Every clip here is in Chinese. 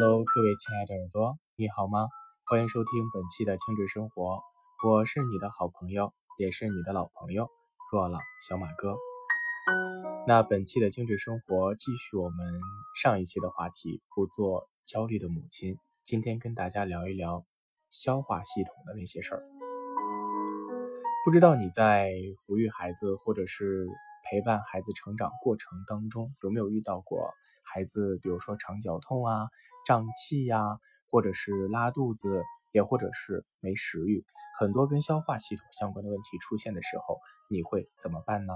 各位亲爱的耳朵，你好吗？欢迎收听本期的精致生活，我是你的好朋友，也是你的老朋友若朗小马哥。那本期的精致生活继续我们上一期的话题，不做焦虑的母亲。今天跟大家聊一聊消化系统的那些事儿。不知道你在抚育孩子或者是陪伴孩子成长过程当中，有没有遇到过孩子，比如说肠绞痛啊、胀气呀，或者是拉肚子，也或者是没食欲，很多跟消化系统相关的问题出现的时候，你会怎么办呢？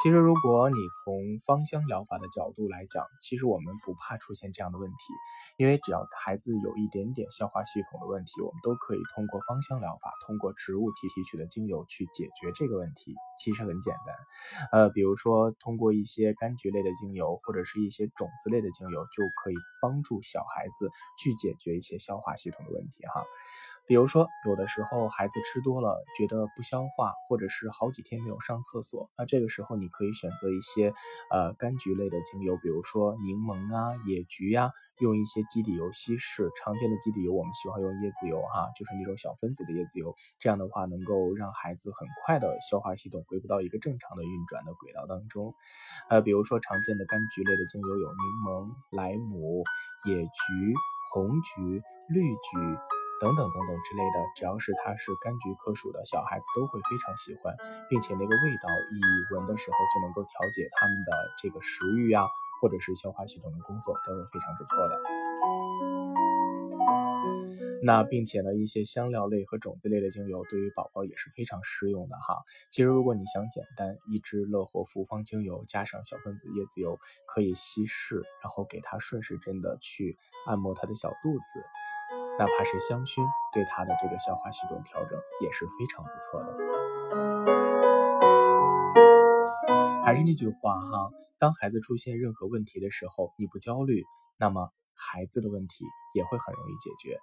其实，如果你从芳香疗法的角度来讲，其实我们不怕出现这样的问题，因为只要孩子有一点点消化系统的问题，我们都可以通过芳香疗法，通过植物提提取的精油去解决这个问题。其实很简单，呃，比如说通过一些柑橘类的精油，或者是一些种子类的精油，就可以帮助小孩子去解决一些消化系统的问题哈。比如说，有的时候孩子吃多了，觉得不消化，或者是好几天没有上厕所，那这个时候你可以选择一些呃柑橘类的精油，比如说柠檬啊、野菊呀，用一些基底油稀释。常见的基底油，我们喜欢用椰子油哈，就是那种小分子的椰子油，这样的话能够让孩子很快的消化系统恢复到一个正常的运转的轨道当中。呃，比如说常见的柑橘类的精油有柠檬、莱姆、野菊、红菊、绿菊。等等等等之类的，只要是它是柑橘科属的，小孩子都会非常喜欢，并且那个味道一闻的时候就能够调节他们的这个食欲呀，或者是消化系统的工作都是非常不错的。那并且呢，一些香料类和种子类的精油对于宝宝也是非常适用的哈。其实如果你想简单，一支乐活复方精油加上小分子椰子油，可以稀释，然后给它顺时针的去按摩他的小肚子。哪怕是香薰，对他的这个消化系统调整也是非常不错的。还是那句话哈，当孩子出现任何问题的时候，你不焦虑，那么孩子的问题也会很容易解决。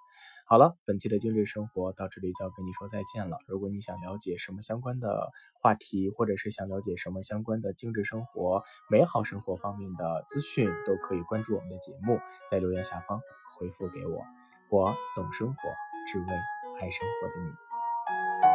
好了，本期的精致生活到这里就要跟你说再见了。如果你想了解什么相关的话题，或者是想了解什么相关的精致生活、美好生活方面的资讯，都可以关注我们的节目，在留言下方回复给我。我懂生活只为爱生活的你。